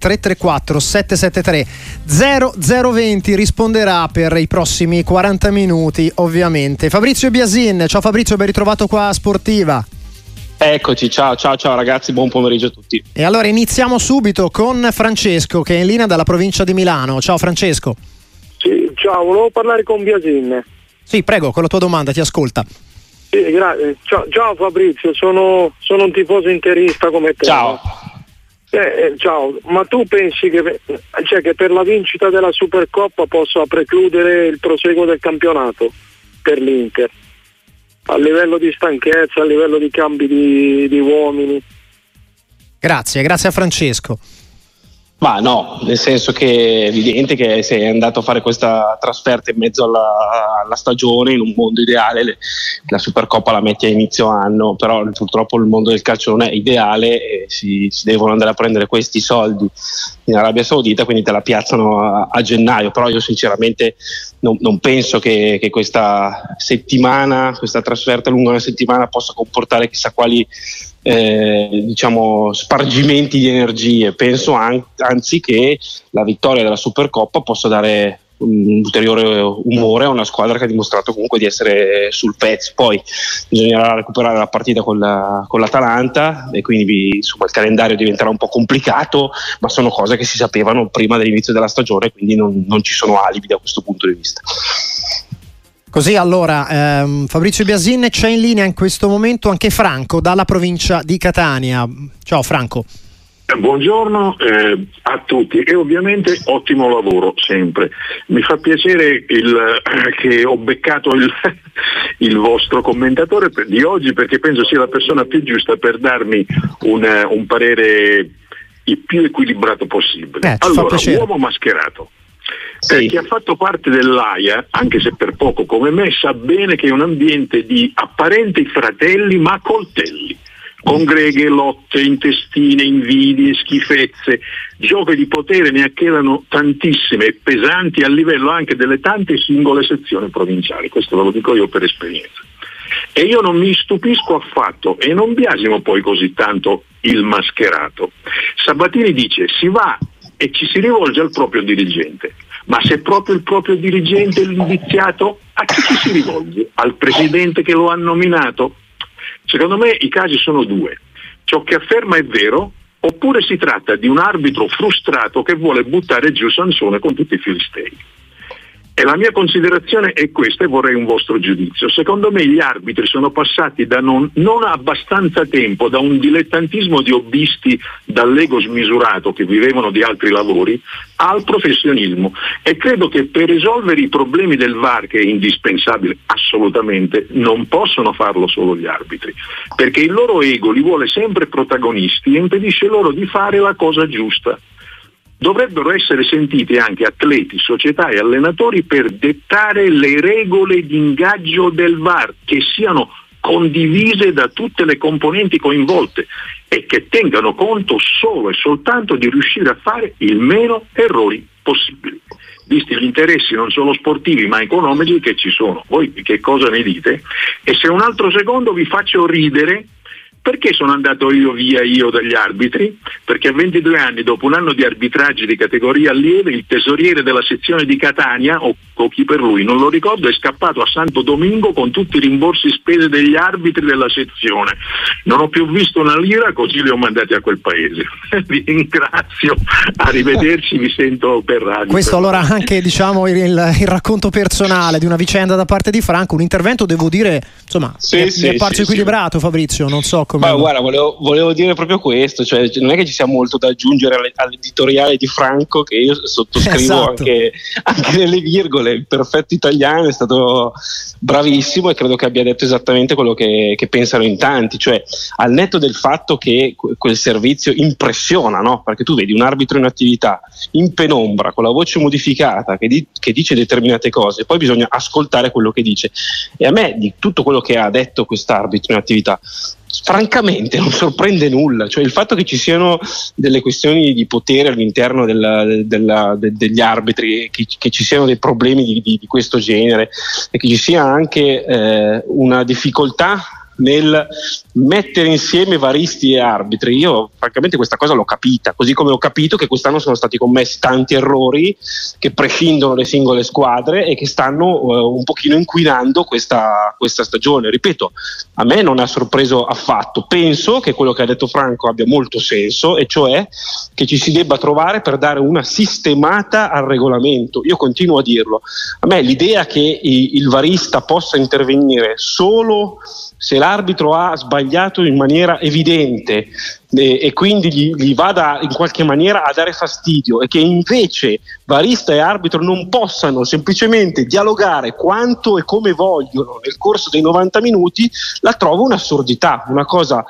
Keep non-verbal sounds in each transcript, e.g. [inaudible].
334 773 0020 risponderà per i prossimi 40 minuti ovviamente Fabrizio Biasin ciao Fabrizio ben ritrovato qua a Sportiva Eccoci, ciao ciao ciao ragazzi, buon pomeriggio a tutti. E allora iniziamo subito con Francesco che è in linea dalla provincia di Milano. Ciao Francesco. Sì, ciao, volevo parlare con Biasin. Sì, prego, con la tua domanda ti ascolta. Sì, grazie. Ciao, ciao Fabrizio, sono, sono, un tifoso interista come te. Ciao. Eh, eh, ciao, ma tu pensi che, cioè, che per la vincita della Supercoppa possa precludere il proseguo del campionato per l'Inter? A livello di stanchezza, a livello di cambi di, di uomini? Grazie, grazie a Francesco. Ma no, nel senso che è evidente che sei andato a fare questa trasferta in mezzo alla, alla stagione, in un mondo ideale, le, la Supercoppa la metti a inizio anno, però purtroppo il mondo del calcio non è ideale e si, si devono andare a prendere questi soldi in Arabia Saudita, quindi te la piazzano a, a gennaio, però io sinceramente non, non penso che, che, questa settimana, questa trasferta lunga una settimana possa comportare chissà quali eh, diciamo, spargimenti di energie. Penso an- anzi che la vittoria della Supercoppa possa dare un ulteriore umore a una squadra che ha dimostrato comunque di essere sul pezzo. Poi bisognerà recuperare la partita con, la, con l'Atalanta e quindi insomma, il calendario diventerà un po' complicato, ma sono cose che si sapevano prima dell'inizio della stagione, quindi non, non ci sono alibi da questo punto di vista. Così allora ehm, Fabrizio Biasin c'è in linea in questo momento anche Franco dalla provincia di Catania. Ciao Franco. Eh, buongiorno eh, a tutti e ovviamente ottimo lavoro sempre. Mi fa piacere il, eh, che ho beccato il, [laughs] il, vostro commentatore di oggi perché penso sia la persona più giusta per darmi un, eh, un parere il più equilibrato possibile. Eh, allora, uomo mascherato. Sì. chi ha fatto parte dell'AIA, anche se per poco come me, sa bene che è un ambiente di apparenti fratelli ma coltelli congreghe, lotte, intestine, invidie, schifezze, giochi di potere ne acchelano tantissime e pesanti a livello anche delle tante singole sezioni provinciali, questo ve lo dico io per esperienza. E io non mi stupisco affatto e non biasimo poi così tanto il mascherato. Sabatini dice si va e ci si rivolge al proprio dirigente. Ma se proprio il proprio dirigente è l'indiziato, a chi ci si rivolge? Al presidente che lo ha nominato? Secondo me i casi sono due. Ciò che afferma è vero, oppure si tratta di un arbitro frustrato che vuole buttare giù Sansone con tutti i filistei. E la mia considerazione è questa e vorrei un vostro giudizio. Secondo me gli arbitri sono passati da non, non abbastanza tempo da un dilettantismo di hobbisti dall'ego smisurato che vivevano di altri lavori al professionismo. E credo che per risolvere i problemi del VAR che è indispensabile assolutamente non possono farlo solo gli arbitri. Perché il loro ego li vuole sempre protagonisti e impedisce loro di fare la cosa giusta dovrebbero essere sentiti anche atleti, società e allenatori per dettare le regole di ingaggio del VAR che siano condivise da tutte le componenti coinvolte e che tengano conto solo e soltanto di riuscire a fare il meno errori possibili. Visti gli interessi non solo sportivi ma economici che ci sono, voi che cosa ne dite? E se un altro secondo vi faccio ridere perché sono andato io via io dagli arbitri? Perché a 22 anni, dopo un anno di arbitraggi di categoria lieve, il tesoriere della sezione di Catania, o, o chi per lui, non lo ricordo, è scappato a Santo Domingo con tutti i rimborsi spese degli arbitri della sezione. Non ho più visto una lira, così li ho mandati a quel paese. [laughs] vi ringrazio, arrivederci, vi sento per radio. Questo allora anche diciamo, il, il, racconto personale di una vicenda da parte di Franco, un intervento devo dire, insomma, sì, mi, sì, mi è parso sì, equilibrato Fabrizio, non so come Ma guarda, volevo, volevo, dire proprio questo, cioè non è che ci sia molto da aggiungere all'editoriale di Franco, che io sottoscrivo esatto. anche, anche nelle virgole, il perfetto italiano è stato bravissimo e credo che abbia detto esattamente quello che, che pensano in tanti, cioè al netto del fatto che quel servizio impressiona, no? perché tu vedi un arbitro in attività, in penombra, con la voce modificata, che, di, che dice determinate cose, poi bisogna ascoltare quello che dice. E a me di tutto quello che ha detto quest'arbitro in attività, francamente non sorprende nulla, cioè il fatto che ci siano delle questioni di potere all'interno della, della, de, degli arbitri, che, che, ci siano dei problemi di, di, di, questo genere e che ci sia anche eh, una difficoltà nel mettere insieme varisti e arbitri. Io francamente questa cosa l'ho capita, così come ho capito che quest'anno sono stati commessi tanti errori che prescindono le singole squadre e che stanno uh, un pochino inquinando questa, questa stagione. Ripeto, a me non ha sorpreso affatto. Penso che quello che ha detto Franco abbia molto senso, e cioè che ci si debba trovare per dare una sistemata al regolamento. Io continuo a dirlo. A me l'idea che il varista possa intervenire solo se l'arbitro ha sbagliato in maniera evidente eh, e quindi gli, gli, vada in qualche maniera a dare fastidio e che invece barista e arbitro non possano semplicemente dialogare quanto e come vogliono nel corso dei 90 minuti, la trovo un'assurdità, una cosa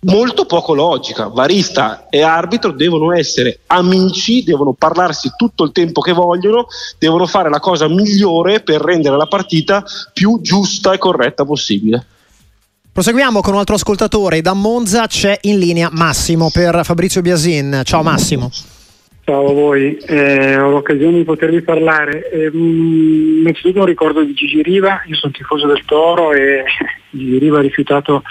molto poco logica. Varista e arbitro devono essere amici, devono parlarsi tutto il tempo che vogliono, devono fare la cosa migliore per rendere la partita più giusta e corretta possibile. Proseguiamo con un altro ascoltatore. Da Monza c'è in linea Massimo per Fabrizio Biasin. Ciao Massimo. Ciao a voi, eh, ho l'occasione di potervi parlare. Eh, innanzitutto un ricordo di Gigi Riva, io sono tifoso del Toro e [laughs] Gigi Riva ha rifiutato,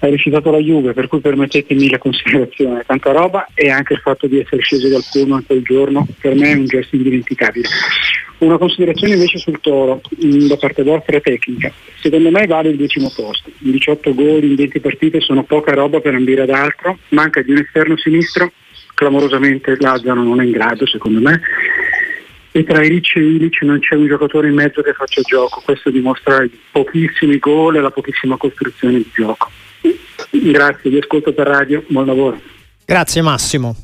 ha rifiutato la Juve, per cui permettetemi la considerazione, tanta roba e anche il fatto di essere sceso dal pullman quel giorno per me è un gesto indimenticabile. Una considerazione invece sul Toro, mm, da parte vostra tecnica. Secondo me vale il decimo posto. 18 gol in 20 partite sono poca roba per ambire ad altro. Manca di un esterno sinistro, clamorosamente Lazzaro non è in grado secondo me. E tra Ilic e Ilic non c'è un giocatore in mezzo che faccia gioco. Questo dimostra i pochissimi gol e la pochissima costruzione di gioco. Grazie, vi ascolto per radio, buon lavoro. Grazie Massimo.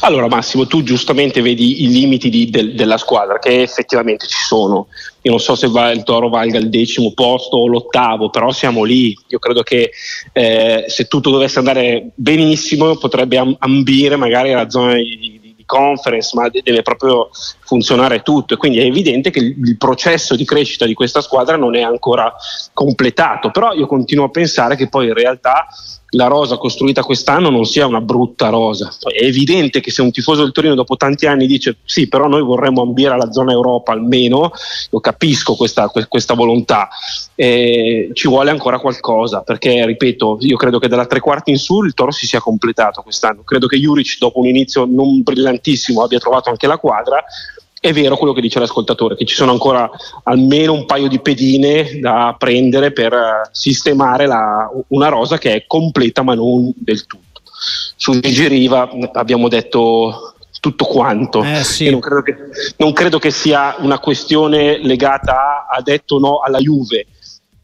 Allora Massimo, tu giustamente vedi i limiti di, del, della squadra che effettivamente ci sono. Io non so se va, il Toro valga il decimo posto o l'ottavo, però siamo lì. Io credo che eh, se tutto dovesse andare benissimo potrebbe ambire magari alla zona di, di, conference, ma deve proprio funzionare tutto e quindi è evidente che il processo di crescita di questa squadra non è ancora completato. Però io continuo a pensare che poi in realtà la rosa costruita quest'anno non sia una brutta rosa. È evidente che se un tifoso del Torino dopo tanti anni dice sì, però noi vorremmo ambire alla zona Europa almeno, io capisco questa, questa volontà, eh, ci vuole ancora qualcosa, perché ripeto, io credo che dalla tre quarti in su il Toro si sia completato quest'anno. Credo che Juric dopo un inizio non brillantissimo abbia trovato anche la quadra, è vero quello che dice l'ascoltatore, che ci sono ancora almeno un paio di pedine da prendere per eh, sistemare la, una rosa che è completa ma non del tutto. Su Gigi Riva abbiamo detto tutto quanto. Eh, sì. non, credo che, non, credo che, sia una questione legata a ha detto no alla Juve.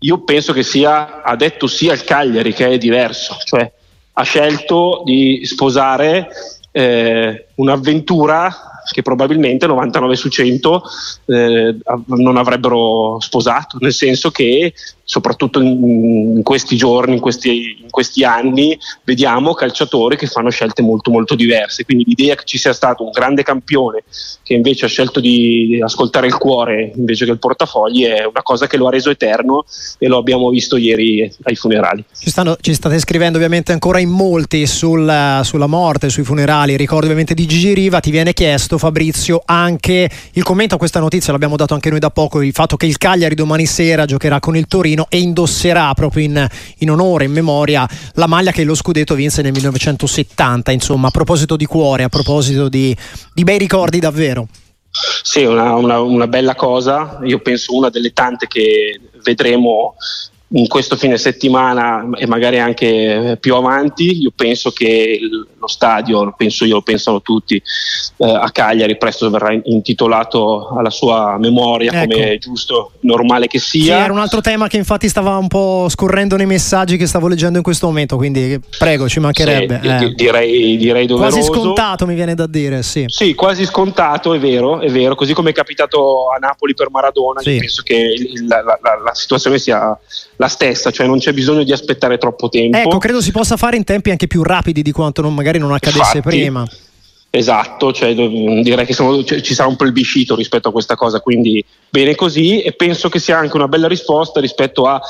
Io penso che sia ha detto sì al Cagliari, che è diverso, cioè ha scelto di sposare eh, un'avventura che probabilmente 99 su 100 eh, non avrebbero sposato, nel senso che soprattutto in, in questi giorni, in questi, in questi, anni, vediamo calciatori che fanno scelte molto molto diverse. Quindi l'idea che ci sia stato un grande campione che invece ha scelto di ascoltare il cuore invece che il portafogli è una cosa che lo ha reso eterno e lo abbiamo visto ieri ai funerali. Ci, stanno, ci state scrivendo ovviamente ancora in molti sul, sulla morte, sui funerali. Ricordo ovviamente di Gigi Riva, ti viene chiesto Fabrizio anche il commento a questa notizia, l'abbiamo dato anche noi da poco, il fatto che il Cagliari domani sera giocherà con il Torino e indosserà proprio in, in, onore, in memoria, la maglia che lo scudetto vinse nel 1970. Insomma, a proposito di cuore, a proposito di, di bei ricordi davvero. Sì, una, una, una bella cosa, io penso una delle tante che vedremo in questo fine settimana e magari anche più avanti. Io penso che lo stadio, lo penso io, lo pensano tutti, eh, a Cagliari presto verrà intitolato alla sua memoria, ecco. come è giusto, normale che sia. Sì, era un altro tema che infatti stava un po' scorrendo nei messaggi che stavo leggendo in questo momento, quindi prego, ci mancherebbe. Sì, eh. direi, direi doveroso. Quasi scontato mi viene da dire, sì. Sì, quasi scontato, è vero, è vero, così come è capitato a Napoli per Maradona, sì. penso che la, la, la, la situazione sia la stessa, cioè non c'è bisogno di aspettare troppo tempo. Ecco, credo si possa fare in tempi anche più rapidi di quanto non, magari non accadesse infatti, prima. Esatto, cioè, direi che siamo, cioè, ci sarà un plebiscito rispetto a questa cosa, quindi bene così e penso che sia anche una bella risposta rispetto a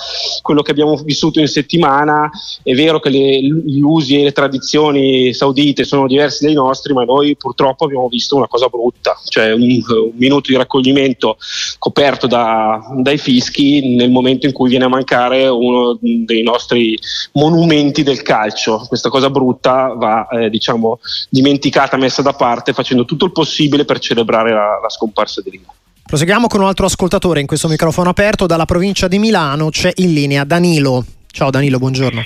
quello che abbiamo vissuto in settimana. È vero che le, gli usi e le tradizioni saudite sono diversi dai nostri, ma noi purtroppo abbiamo visto una cosa brutta, cioè un, un minuto di raccoglimento coperto da, dai fischi nel momento in cui viene a mancare uno dei nostri monumenti del calcio. Questa cosa brutta va eh, diciamo, dimenticata messa da parte facendo tutto il possibile per celebrare la, la scomparsa di Rino. Proseguiamo con un altro ascoltatore in questo microfono aperto dalla provincia di Milano, c'è in linea Danilo. Ciao Danilo, buongiorno.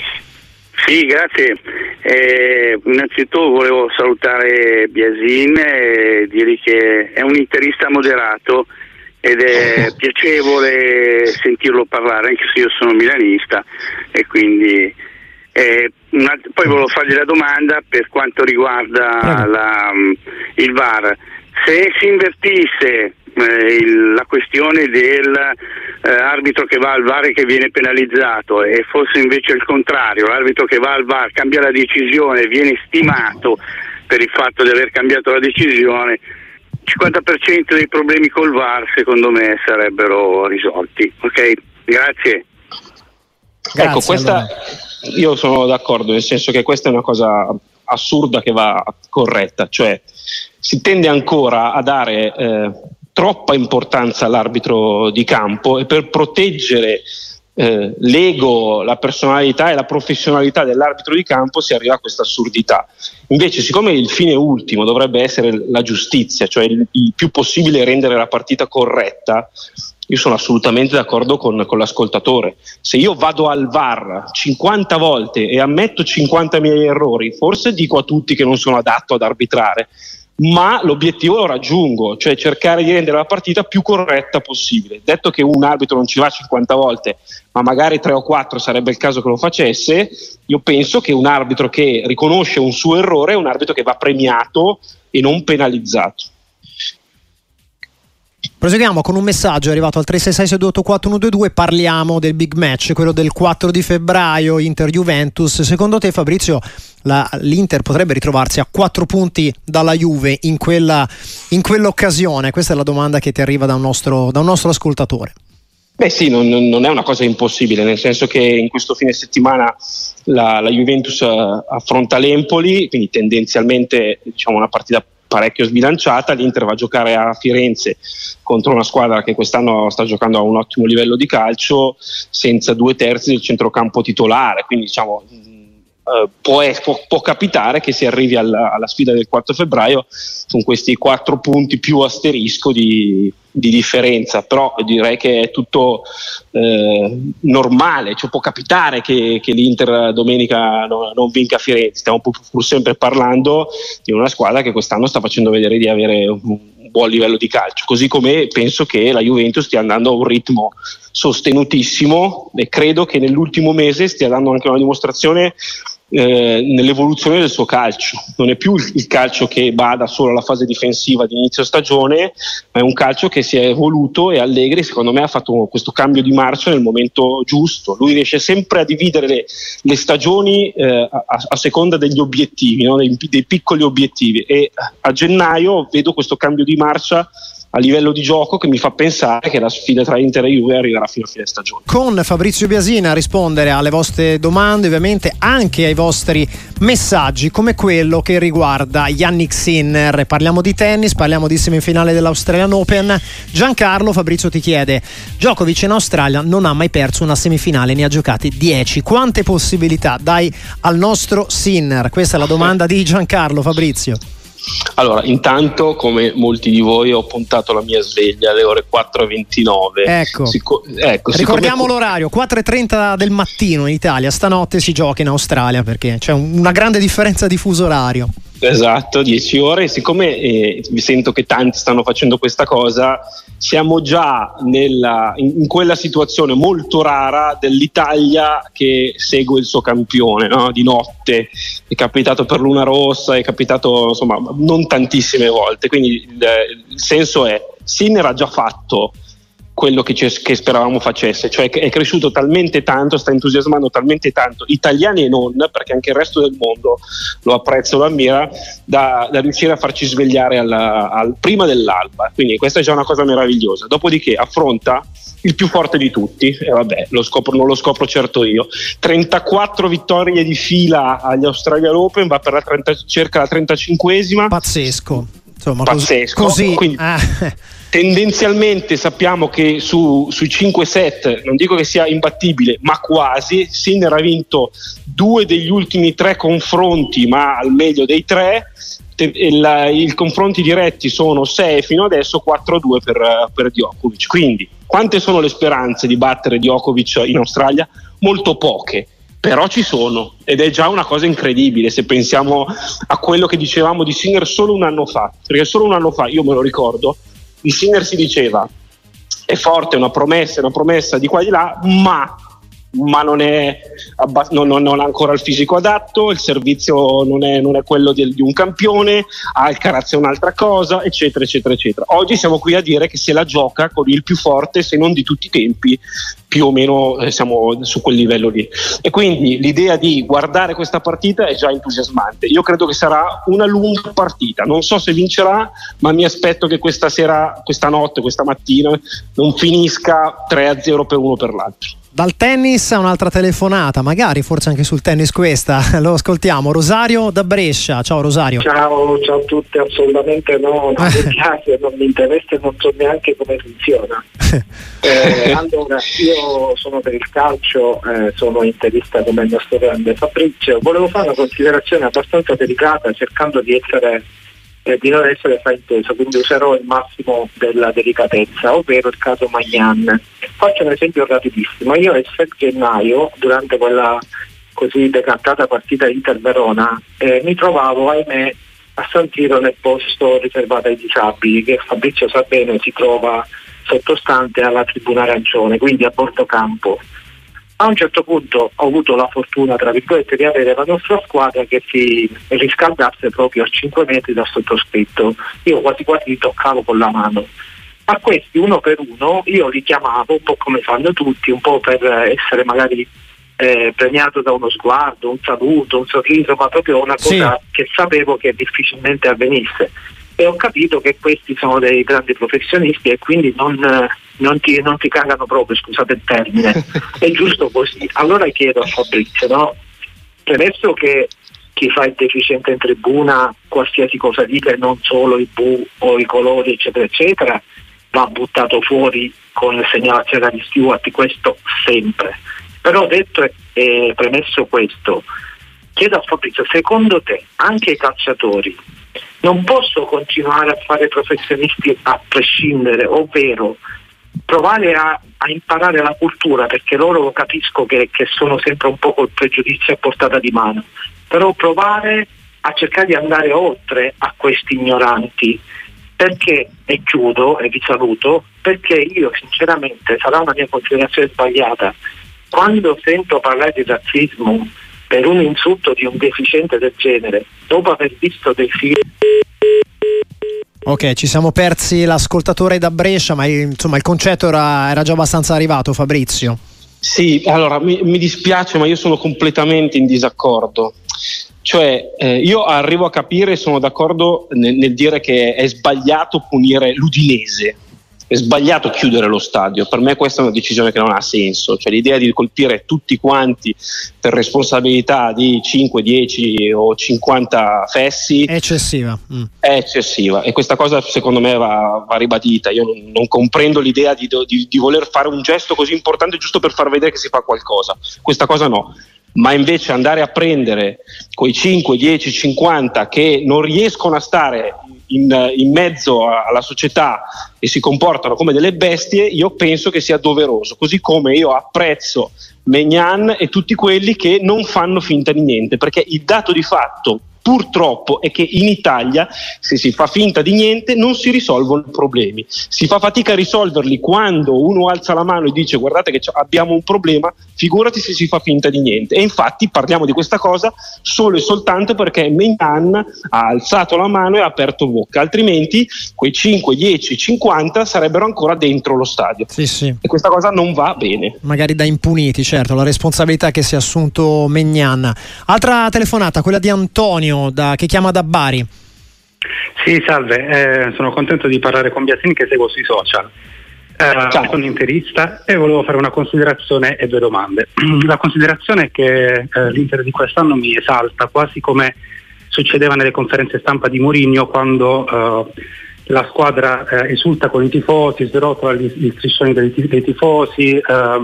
Sì, grazie. Eh, innanzitutto volevo salutare Biasin e dire che è un interista moderato ed è [laughs] piacevole sentirlo parlare, anche se io sono milanista e quindi eh, una, poi volevo fargli la domanda per quanto riguarda la, mm, il VAR. Se si invertisse eh, il, la questione dell'arbitro eh, che va al VAR e che viene penalizzato e fosse invece il contrario, l'arbitro che va al VAR cambia la decisione e viene stimato per il fatto di aver cambiato la decisione, il 50% dei problemi col VAR secondo me sarebbero risolti. Ok, grazie. Grazie ecco, questa, allora io sono d'accordo, nel senso che questa è una cosa assurda che va corretta, cioè si tende ancora a dare eh, troppa importanza all'arbitro di campo e per proteggere eh, l'ego, la personalità e la professionalità dell'arbitro di campo si arriva a questa assurdità. Invece, siccome il fine ultimo dovrebbe essere la giustizia, cioè il, il più possibile rendere la partita corretta, io sono assolutamente d'accordo con, con, l'ascoltatore. Se io vado al VAR 50 volte e ammetto 50 miei errori, forse dico a tutti che non sono adatto ad arbitrare, ma l'obiettivo lo raggiungo, cioè cercare di rendere la partita più corretta possibile. Detto che un arbitro non ci va 50 volte, ma magari 3 o 4 sarebbe il caso che lo facesse, io penso che un arbitro che riconosce un suo errore è un arbitro che va premiato e non penalizzato. Proseguiamo con un messaggio arrivato al 366 parliamo del big match, quello del 4 di febbraio Inter-Juventus. Secondo te Fabrizio la, l'Inter potrebbe ritrovarsi a 4 punti dalla Juve in, quella, in, quell'occasione? Questa è la domanda che ti arriva da un nostro, da un nostro ascoltatore. Beh sì, non, non, è una cosa impossibile, nel senso che in questo fine settimana la, la Juventus eh, affronta l'Empoli, quindi tendenzialmente diciamo, una partita parecchio sbilanciata, l'Inter va a giocare a Firenze contro una squadra che quest'anno sta giocando a un ottimo livello di calcio senza due terzi del centrocampo titolare, quindi diciamo Uh, può, può, può, capitare che si arrivi alla, alla, sfida del 4 febbraio con questi quattro punti più asterisco di, di differenza, però direi che è tutto eh, normale, cioè può capitare che, che l'Inter domenica no, non vinca a Firenze, stiamo pur, sempre parlando di una squadra che quest'anno sta facendo vedere di avere un, un buon livello di calcio, così come penso che la Juventus stia andando a un ritmo sostenutissimo e credo che nell'ultimo mese stia dando anche una dimostrazione eh, nell'evoluzione del suo calcio. Non è più il calcio che bada solo alla fase difensiva di inizio stagione, ma è un calcio che si è evoluto e Allegri secondo me ha fatto questo cambio di marcia nel momento giusto. Lui riesce sempre a dividere le, le stagioni eh, a, a, seconda degli obiettivi, no? dei, dei piccoli obiettivi e a gennaio vedo questo cambio di marcia a livello di gioco che mi fa pensare che la sfida tra Inter e Juve arriverà fino a fine stagione. Con Fabrizio Biasina a rispondere alle vostre domande, ovviamente anche ai vostri messaggi, come quello che riguarda Yannick Sinner. Parliamo di tennis, parliamo di semifinale dell'Australian Open. Giancarlo Fabrizio ti chiede: Djokovic in Australia non ha mai perso una semifinale, ne ha giocate 10. Quante possibilità dai al nostro Sinner? Questa è la domanda di Giancarlo Fabrizio. Allora, intanto, come molti di voi, ho puntato la mia sveglia alle ore 4.29. Ecco, Sico- ecco ricordiamo siccome... l'orario: 4.30 del mattino in Italia. Stanotte si gioca in Australia perché c'è una grande differenza di fuso orario. Esatto, 10 ore. Siccome eh, sento che tanti stanno facendo questa cosa, siamo già nella, in, in, quella situazione molto rara dell'Italia che segue il suo campione no? di notte. È capitato per Luna Rossa, è capitato insomma non tantissime volte. Quindi il, il senso è: Sinner ha già fatto quello che, che, speravamo facesse, cioè è cresciuto talmente tanto, sta entusiasmando talmente tanto, italiani e non, perché anche il resto del mondo lo apprezza, lo ammira, da, da riuscire a farci svegliare alla, al, prima dell'alba. Quindi questa è già una cosa meravigliosa. Dopodiché affronta il più forte di tutti, e vabbè, lo scopro, non lo scopro certo io. 34 vittorie di fila agli Australian Open, va per la 30, circa la 35esima. Pazzesco. Insomma, Pazzesco. Così. Quindi, ah. [laughs] Tendenzialmente sappiamo che su, sui 5 set, non dico che sia imbattibile, ma quasi, Sinner ha vinto due degli ultimi tre confronti, ma al meglio dei tre. I confronti diretti sono 6 fino adesso, 4-2 per, per Djokovic. Quindi, quante sono le speranze di battere Djokovic in Australia? Molto poche però ci sono ed è già una cosa incredibile se pensiamo a quello che dicevamo di Sinner solo un anno fa, perché solo un anno fa, io me lo ricordo, di Sinner si diceva è forte, una promessa, è una promessa di qua e di là, ma ma non, è, non, non, ha ancora il fisico adatto, il servizio non è, non è quello di, di, un campione, Alcaraz è un'altra cosa, eccetera, eccetera, eccetera. Oggi siamo qui a dire che se la gioca con il più forte, se non di tutti i tempi, più o meno eh, siamo su quel livello lì. E quindi l'idea di guardare questa partita è già entusiasmante. Io credo che sarà una lunga partita. Non so se vincerà, ma mi aspetto che questa sera, questa notte, questa mattina non finisca 3-0 per uno per l'altro. Dal tennis a un'altra telefonata, magari forse anche sul tennis questa, [laughs] lo ascoltiamo. Rosario da Brescia, ciao Rosario. Ciao, ciao a tutti, assolutamente no, non [laughs] mi piace, non mi interessa, non so neanche come funziona. [laughs] Eh, allora, io sono per il calcio, eh, sono interista come il nostro grande Fabrizio, volevo fare una considerazione abbastanza delicata cercando di essere eh, di non essere frainteso, quindi userò il massimo della delicatezza, ovvero il caso Magnan. Faccio un esempio rapidissimo. Io il 7 gennaio, durante quella così decantata partita Inter-Verona, eh, mi trovavo, ahimè, a San Siro nel posto riservato ai disabili, che Fabrizio sa bene si trova sottostante alla tribuna arancione, quindi a bordo campo. A un certo punto ho avuto la fortuna, tra virgolette, di avere la nostra squadra che si riscaldasse proprio a 5 metri dal sottoscritto. Io quasi quasi li toccavo con la mano. A questi uno per uno io li chiamavo un po' come fanno tutti, un po' per essere magari eh, premiato da uno sguardo, un saluto, un sorriso, ma proprio una cosa sì. che sapevo che difficilmente avvenisse e ho capito che questi sono dei grandi professionisti e quindi non, non, ti, non ti, cagano proprio, scusate il termine, [laughs] è giusto così. Allora chiedo a Fabrizio, no? premesso che chi fa il deficiente in tribuna, qualsiasi cosa dica e non solo i bu o i colori eccetera eccetera, va buttato fuori con le segnalazioni di Stewart, questo sempre. Però detto e premesso questo, chiedo a Fabrizio, secondo te anche i calciatori non posso continuare a fare professionisti a prescindere, ovvero provare a, a imparare la cultura, perché loro lo capisco che, che sono sempre un po' col pregiudizio a portata di mano, però provare a cercare di andare oltre a questi ignoranti perché, e chiudo e vi saluto, perché io sinceramente, sarà una mia considerazione sbagliata, quando sento parlare di razzismo per un insulto di un deficiente del genere, dopo aver visto dei film Ok, ci siamo persi l'ascoltatore da Brescia, ma insomma il concetto era, era già abbastanza arrivato, Fabrizio. Sì, allora mi, mi, dispiace, ma io sono completamente in disaccordo. Cioè, eh, io arrivo a capire e sono d'accordo nel, nel dire che è sbagliato punire l'Udinese, è sbagliato chiudere lo stadio. Per me questa è una decisione che non ha senso. Cioè, l'idea di colpire tutti quanti per responsabilità di 5, 10 o 50 fessi è eccessiva. Mm. È eccessiva e questa cosa secondo me va, va ribadita. Io non, non comprendo l'idea di, di, di voler fare un gesto così importante giusto per far vedere che si fa qualcosa. Questa cosa no ma invece andare a prendere quei 5, 10, 50 che non riescono a stare in, in, mezzo alla società e si comportano come delle bestie, io penso che sia doveroso, così come io apprezzo Megnan e tutti quelli che non fanno finta di niente, perché il dato di fatto purtroppo è che in Italia se si fa finta di niente non si risolvono i problemi. Si fa fatica a risolverli quando uno alza la mano e dice guardate che abbiamo un problema, figurati se si fa finta di niente. E infatti parliamo di questa cosa solo e soltanto perché Mignan ha alzato la mano e ha aperto bocca, altrimenti quei 5, 10, 50 sarebbero ancora dentro lo stadio. Sì, sì. E questa cosa non va bene. Magari da impuniti, certo, la responsabilità che si è assunto Megnan. Altra telefonata, quella di Antonio da, che chiama da Bari. Sì, salve, eh, sono contento di parlare con Biasini che seguo sui social. Eh, sono interista e volevo fare una considerazione e due domande. [clears throat] La considerazione è che eh, l'Inter di quest'anno mi esalta quasi come succedeva nelle conferenze stampa di Mourinho quando eh, la squadra eh, esulta con i tifosi, srotola gli, gli striscioni dei, dei tifosi, eh,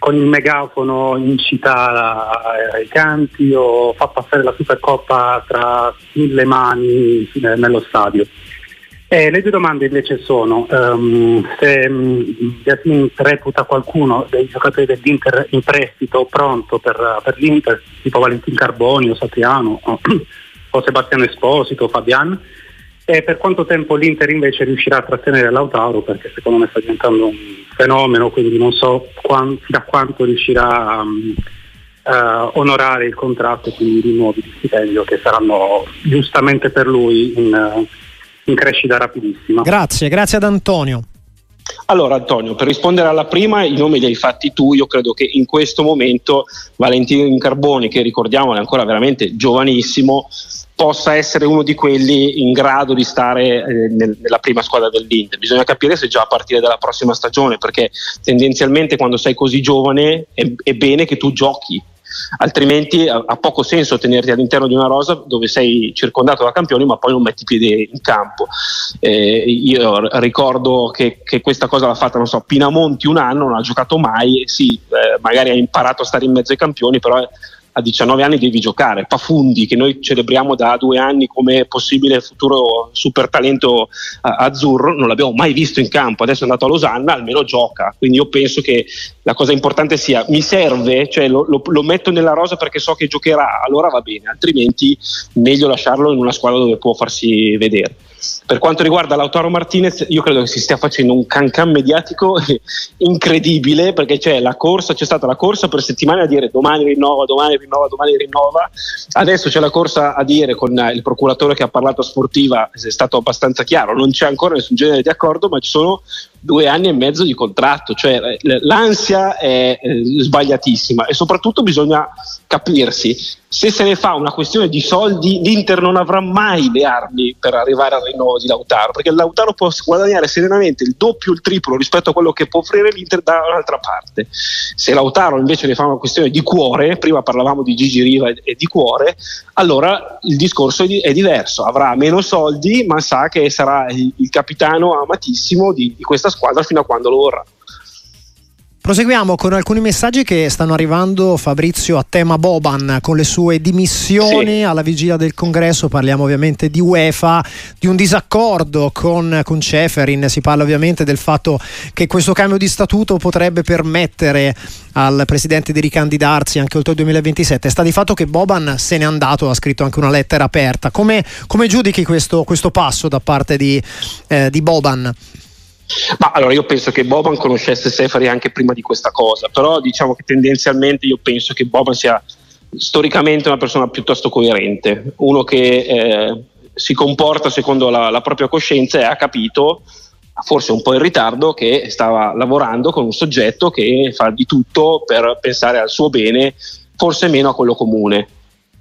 con il megafono incita ai canti o fa passare la Supercoppa tra mille mani eh, nello stadio. Eh, le due domande invece sono um, se um, reputa qualcuno dei giocatori dell'Inter in prestito pronto per, per l'Inter, tipo Valentin Carboni o Satriano o, [clears throat] o Sebastiano Esposito o Fabian, e per quanto tempo l'Inter invece riuscirà a trattenere Lautaro perché secondo me sta diventando un fenomeno, quindi non so quant- da quanto riuscirà a um, uh, onorare il contratto e quindi i rinnovi di stipendio che saranno giustamente per lui in, in crescita rapidissima. Grazie, grazie ad Antonio. Allora Antonio, per rispondere alla prima, i nomi li hai fatti tu, io credo che in questo momento Valentino Incarboni, che ricordiamo è ancora veramente giovanissimo, possa essere uno di quelli in grado di stare eh, nel, nella prima squadra dell'Inter. Bisogna capire se già a partire dalla prossima stagione, perché tendenzialmente quando sei così giovane è, è bene che tu giochi altrimenti ha, poco senso tenerti all'interno di una rosa dove sei circondato da campioni ma poi non metti piede in campo. Eh, io ricordo che, che, questa cosa l'ha fatta, non so, Pinamonti un anno, non ha giocato mai, sì, eh, magari ha imparato a stare in mezzo ai campioni, però a 19 anni devi giocare. Pafundi, che noi celebriamo da due anni come possibile futuro super talento azzurro, non l'abbiamo mai visto in campo. Adesso è andato a Losanna, almeno gioca. Quindi io penso che la cosa importante sia mi serve, cioè lo, lo, lo metto nella rosa perché so che giocherà, allora va bene, altrimenti meglio lasciarlo in una squadra dove può farsi vedere. Per quanto riguarda Lautaro Martinez, io credo che si stia facendo un cancan mediatico [laughs] incredibile perché c'è la corsa, c'è stata la corsa per settimane a dire domani rinnova, domani rinnova, domani rinnova. Adesso c'è la corsa a dire con il procuratore che ha parlato a sportiva, è stato abbastanza chiaro, non c'è ancora nessun genere di accordo, ma ci sono due anni e mezzo di contratto, cioè l'ansia è eh, sbagliatissima e soprattutto bisogna capirsi se se ne fa una questione di soldi l'Inter non avrà mai le armi per arrivare al rinnovo di Lautaro perché Lautaro può guadagnare serenamente il doppio o il triplo rispetto a quello che può offrire l'Inter da un'altra parte. Se Lautaro invece ne fa una questione di cuore prima parlavamo di Gigi Riva e, di cuore allora il discorso è, di, è, diverso avrà meno soldi ma sa che sarà il capitano amatissimo di, di questa squadra fino a quando lo vorrà Proseguiamo con alcuni messaggi che stanno arrivando Fabrizio a tema Boban con le sue dimissioni sì. alla vigilia del congresso, parliamo ovviamente di UEFA, di un disaccordo con, con Ceferin, si parla ovviamente del fatto che questo cambio di statuto potrebbe permettere al presidente di ricandidarsi anche oltre il 2027. Sta di fatto che Boban se n'è andato, ha scritto anche una lettera aperta. Come, come giudichi questo, questo, passo da parte di, eh, di Boban? Ma allora io penso che Boban conoscesse Sefari anche prima di questa cosa, però diciamo che tendenzialmente io penso che Boban sia storicamente una persona piuttosto coerente, uno che eh, si comporta secondo la, la, propria coscienza e ha capito, forse un po' in ritardo, che stava lavorando con un soggetto che fa di tutto per pensare al suo bene, forse meno a quello comune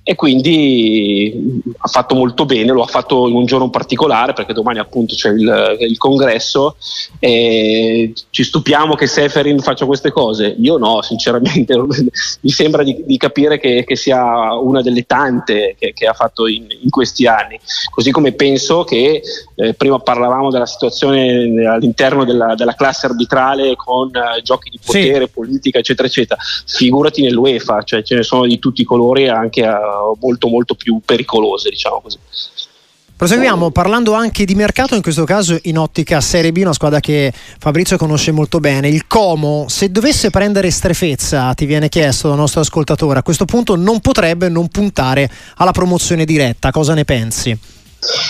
e quindi ha fatto molto bene, lo ha fatto in un giorno particolare perché domani appunto c'è il, il congresso e ci stupiamo che Seferin faccia queste cose, io no sinceramente [laughs] mi sembra di, di capire che, che, sia una delle tante che, che ha fatto in, in, questi anni, così come penso che eh, prima parlavamo della situazione all'interno della, della classe arbitrale con eh, giochi di potere, sì. politica eccetera eccetera, figurati nell'UEFA, cioè ce ne sono di tutti i colori anche a molto molto più pericolose, diciamo così. Proseguiamo parlando anche di mercato, in questo caso in ottica Serie B, una squadra che Fabrizio conosce molto bene. Il Como, se dovesse prendere strefezza, ti viene chiesto dal nostro ascoltatore, a questo punto non potrebbe non puntare alla promozione diretta. Cosa ne pensi?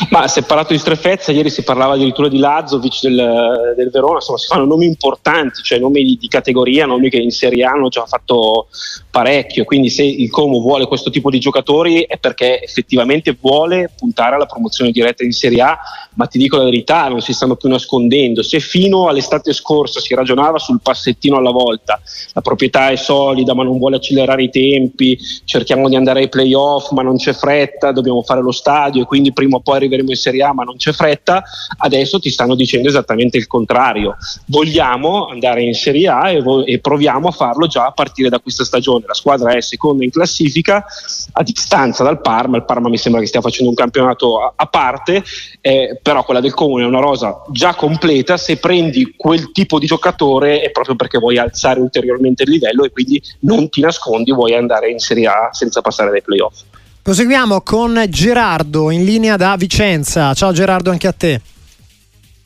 Ma si è parlato di strefezza, ieri si parlava addirittura di Lazovic del, del Verona, insomma si fanno nomi importanti, cioè nomi di, di, categoria, nomi che in Serie A hanno già fatto parecchio, quindi se il Como vuole questo tipo di giocatori è perché effettivamente vuole puntare alla promozione diretta in Serie A, ma ti dico la verità, non si stanno più nascondendo, se fino all'estate scorsa si ragionava sul passettino alla volta, la proprietà è solida ma non vuole accelerare i tempi, cerchiamo di andare ai playoff ma non c'è fretta, dobbiamo fare lo stadio e quindi prima o poi arriveremo in Serie A ma non c'è fretta, adesso ti stanno dicendo esattamente il contrario. Vogliamo andare in Serie A e, vo- e proviamo a farlo già a partire da questa stagione. La squadra è seconda in classifica a distanza dal Parma, il Parma mi sembra che stia facendo un campionato a, a parte, eh, però quella del Comune è una rosa già completa, se prendi quel tipo di giocatore è proprio perché vuoi alzare ulteriormente il livello e quindi non ti nascondi, vuoi andare in Serie A senza passare dai playoff. Proseguiamo con Gerardo in linea da Vicenza. Ciao Gerardo, anche a te.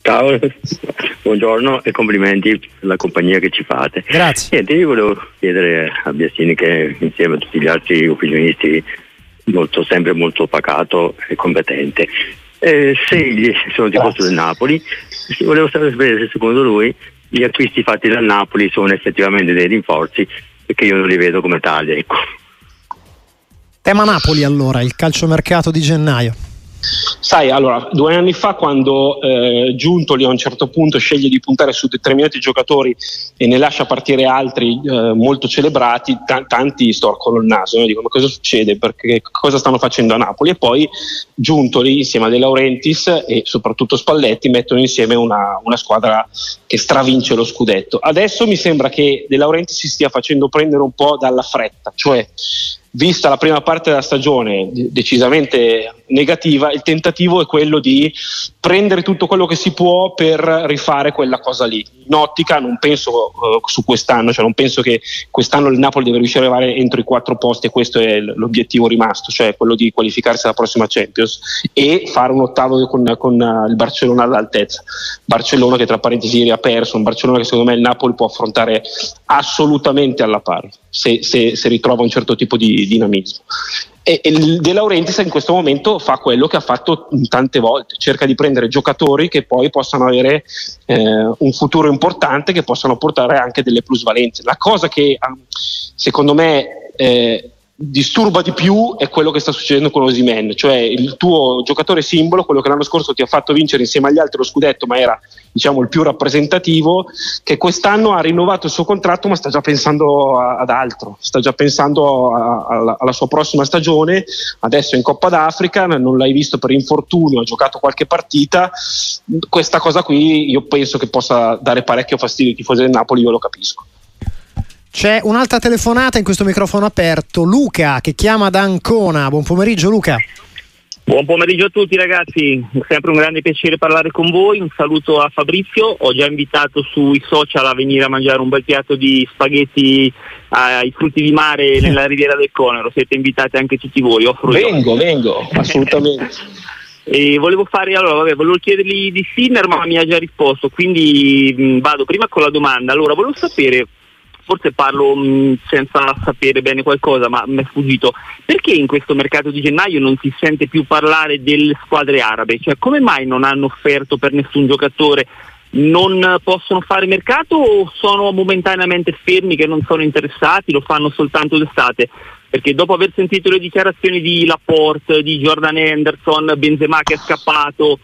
Ciao, buongiorno e complimenti per la compagnia che ci fate. Grazie. Niente, io volevo chiedere a Biasini che insieme a tutti gli altri opinionisti molto, sempre molto pacato e competente. Eh, se gli, sono tifoso del Napoli, volevo sapere se secondo lui gli acquisti fatti dal Napoli sono effettivamente dei rinforzi perché io non li vedo come tali. Ecco. Tema Napoli allora, il calciomercato di gennaio. Sai, allora, due anni fa quando eh, Giuntoli a un certo punto sceglie di puntare su determinati giocatori e ne lascia partire altri eh, molto celebrati, t- tanti storcono il naso, no? dicono ma cosa succede, perché cosa stanno facendo a Napoli e poi Giuntoli insieme a De Laurentiis e soprattutto Spalletti mettono insieme una, una squadra che stravince lo scudetto. Adesso mi sembra che De Laurentiis si stia facendo prendere un po' dalla fretta, cioè vista la prima parte della stagione decisamente negativa, il tentativo è quello di prendere tutto quello che si può per rifare quella cosa lì. In ottica non penso uh, su quest'anno, cioè non penso che quest'anno il Napoli deve riuscire ad arrivare entro i quattro posti e questo è l'obiettivo rimasto, cioè quello di qualificarsi alla prossima Champions e fare un ottavo con, con uh, il Barcellona all'altezza. Barcellona che tra parentesi ieri ha perso, un Barcellona che secondo me il Napoli può affrontare assolutamente alla pari se, se, se ritrova un certo tipo di dinamismo. E, e De Laurentiis in questo momento fa quello che ha fatto tante volte, cerca di prendere giocatori che poi possano avere eh, un futuro importante, che possano portare anche delle plusvalenze. La cosa che secondo me eh, disturba di più è quello che sta succedendo con Osimen, cioè il tuo giocatore simbolo, quello che l'anno scorso ti ha fatto vincere insieme agli altri lo scudetto, ma era diciamo il più rappresentativo, che quest'anno ha rinnovato il suo contratto, ma sta già pensando ad altro, sta già pensando a, a, alla sua prossima stagione, adesso è in Coppa d'Africa, non l'hai visto per infortunio, ha giocato qualche partita, questa cosa qui io penso che possa dare parecchio fastidio ai tifosi del Napoli, io lo capisco. C'è un'altra telefonata in questo microfono aperto. Luca che chiama da Ancona. Buon pomeriggio Luca. Buon pomeriggio a tutti ragazzi, sempre un grande piacere parlare con voi, un saluto a Fabrizio, ho già invitato sui social a venire a mangiare un bel piatto di spaghetti ai frutti di mare nella [laughs] riviera del Conero, siete invitati anche tutti voi. Offro vengo, io. vengo, assolutamente. [laughs] E volevo fare, allora, vabbè, volevo chiedergli di Sinner ma mi ha già risposto, quindi mh, vado prima con la domanda. Allora, volevo sapere forse parlo mh, mm, senza sapere bene qualcosa, ma mi è sfuggito. Perché in questo mercato di gennaio non si sente più parlare delle squadre arabe? Cioè, come mai non hanno offerto per nessun giocatore? Non possono fare mercato o sono momentaneamente fermi che non sono interessati, lo fanno soltanto d'estate? Perché dopo aver sentito le dichiarazioni di Laporte, di Jordan Henderson, Benzema che è scappato,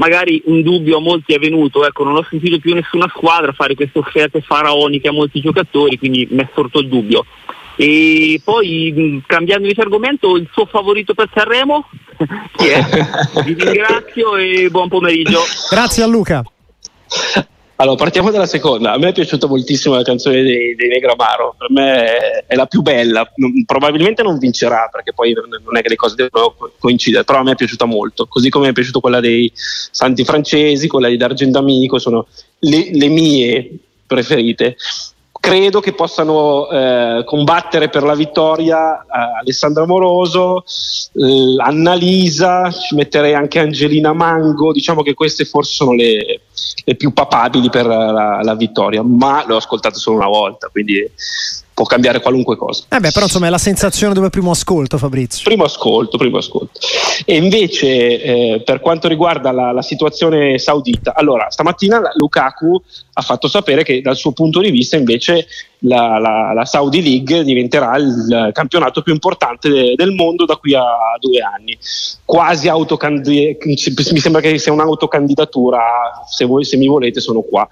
magari un dubbio a molti è venuto, ecco, non ho sentito più nessuna squadra fare queste offerte faraoniche a molti giocatori, quindi mi è sorto il dubbio. E poi cambiando di argomento, il suo favorito per Sanremo? [laughs] Chi è? [laughs] Vi ringrazio e buon pomeriggio. Grazie a Luca. Allora, partiamo dalla seconda. A me è piaciuta moltissimo la canzone dei, dei Negramaro, per me è, la più bella. Non, probabilmente non vincerà perché poi non è che le cose devono coincidere, però a me è piaciuta molto. Così come mi è piaciuta quella dei Santi Francesi, quella di D'Argento Amico, sono le, le mie preferite credo che possano eh, combattere per la vittoria eh, Alessandra Moroso, eh, Annalisa, ci metterei anche Angelina Mango, diciamo che queste forse sono le, le più papabili per la, la vittoria, ma le ho ascoltate solo una volta, quindi può cambiare qualunque cosa. Eh beh, però insomma è la sensazione dove primo ascolto, Fabrizio. Primo ascolto, primo ascolto. E invece eh, per quanto riguarda la, la, situazione saudita, allora stamattina Lukaku ha fatto sapere che dal suo punto di vista invece la, la, la Saudi League diventerà il campionato più importante de, del mondo da qui a due anni. Quasi autocandidatura, mi sembra che sia un'autocandidatura, se, voi, se mi volete sono qua.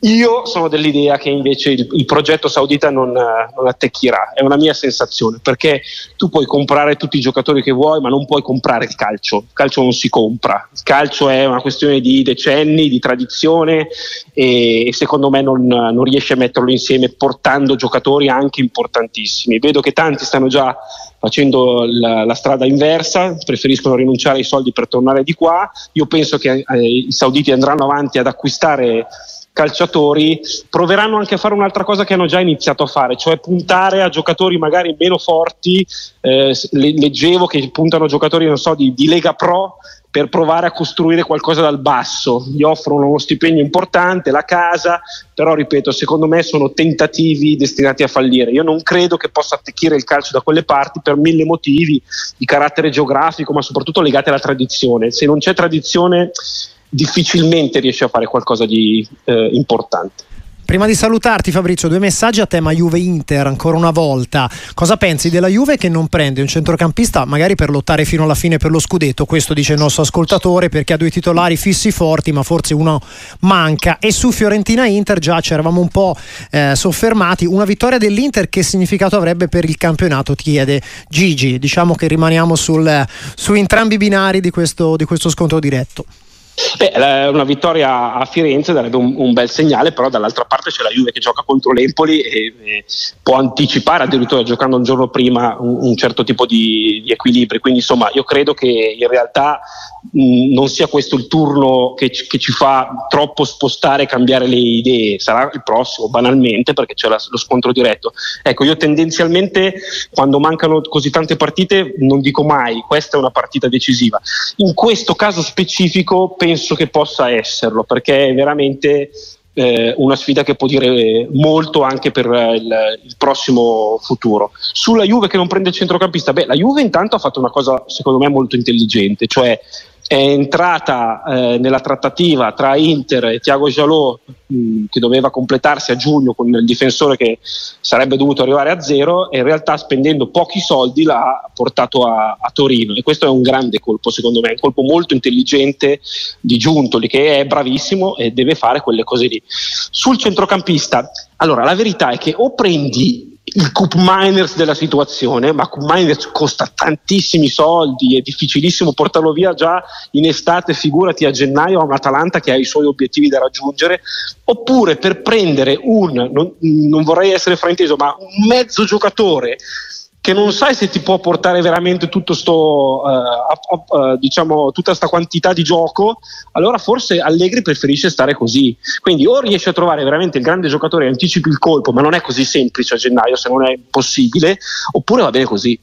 Io sono dell'idea che invece il, il progetto saudita non, non, attecchirà, è una mia sensazione, perché tu puoi comprare tutti i giocatori che vuoi, ma non puoi comprare il calcio. Il calcio non si compra, il calcio è una questione di decenni, di tradizione e, e secondo me non, non riesce a metterlo insieme portando giocatori anche importantissimi. Vedo che tanti stanno già facendo la, la, strada inversa, preferiscono rinunciare ai soldi per tornare di qua. Io penso che eh, i sauditi andranno avanti ad acquistare calciatori proveranno anche a fare un'altra cosa che hanno già iniziato a fare, cioè puntare a giocatori magari meno forti. Eh, leggevo che puntano a giocatori so, di, di Lega Pro per provare a costruire qualcosa dal basso. Gli offrono uno stipendio importante, la casa, però ripeto, secondo me sono tentativi destinati a fallire. Io non credo che possa attecchire il calcio da quelle parti per mille motivi di carattere geografico, ma soprattutto legati alla tradizione. Se non c'è tradizione difficilmente riesce a fare qualcosa di eh, importante. Prima di salutarti Fabrizio, due messaggi a tema Juve-Inter ancora una volta. Cosa pensi della Juve che non prende un centrocampista magari per lottare fino alla fine per lo scudetto? Questo dice il nostro ascoltatore perché ha due titolari fissi forti ma forse uno manca. E su Fiorentina-Inter già ci eravamo un po' eh, soffermati. Una vittoria dell'Inter che significato avrebbe per il campionato? Chiede Gigi. Diciamo che rimaniamo sul, su entrambi i binari di questo, di questo scontro diretto. Beh, una vittoria a Firenze darebbe un, un, bel segnale, però dall'altra parte c'è la Juve che gioca contro l'Empoli e, e può anticipare addirittura giocando un giorno prima un, un certo tipo di, di, equilibri. Quindi insomma io credo che in realtà mh, non sia questo il turno che, che, ci fa troppo spostare e cambiare le idee, sarà il prossimo banalmente perché c'è la, lo scontro diretto. Ecco, io tendenzialmente quando mancano così tante partite non dico mai questa è una partita decisiva. In questo caso specifico penso che possa esserlo perché è veramente eh, una sfida che può dire molto anche per il, il, prossimo futuro. Sulla Juve che non prende il centrocampista, beh, la Juve intanto ha fatto una cosa secondo me molto intelligente, cioè è entrata eh, nella trattativa tra Inter e Jalot mh, che doveva completarsi a giugno con il difensore che sarebbe dovuto arrivare a zero e in realtà spendendo pochi soldi l'ha portato a, a Torino e questo è un grande colpo secondo me, un colpo molto intelligente di Giuntoli che è bravissimo e deve fare quelle cose lì. Sul centrocampista, allora la verità è che o prendi il Cup Miners della situazione, ma Cup Miners costa tantissimi soldi, è difficilissimo portarlo via già in estate, figurati a gennaio a un Atalanta che ha i suoi obiettivi da raggiungere, oppure per prendere un, non, non vorrei essere frainteso, ma un mezzo giocatore che non sai se ti può portare veramente tutto sto, uh, uh, diciamo, tutta questa quantità di gioco, allora forse Allegri preferisce stare così. Quindi o riesce a trovare veramente il grande giocatore e anticipi il colpo, ma non è così semplice a gennaio se non è possibile, oppure va bene così.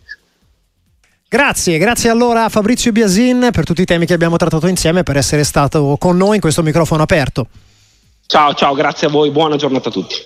Grazie, grazie allora a Fabrizio Biasin per tutti i temi che abbiamo trattato insieme, per essere stato con noi in questo microfono aperto. Ciao, ciao, grazie a voi, buona giornata a tutti.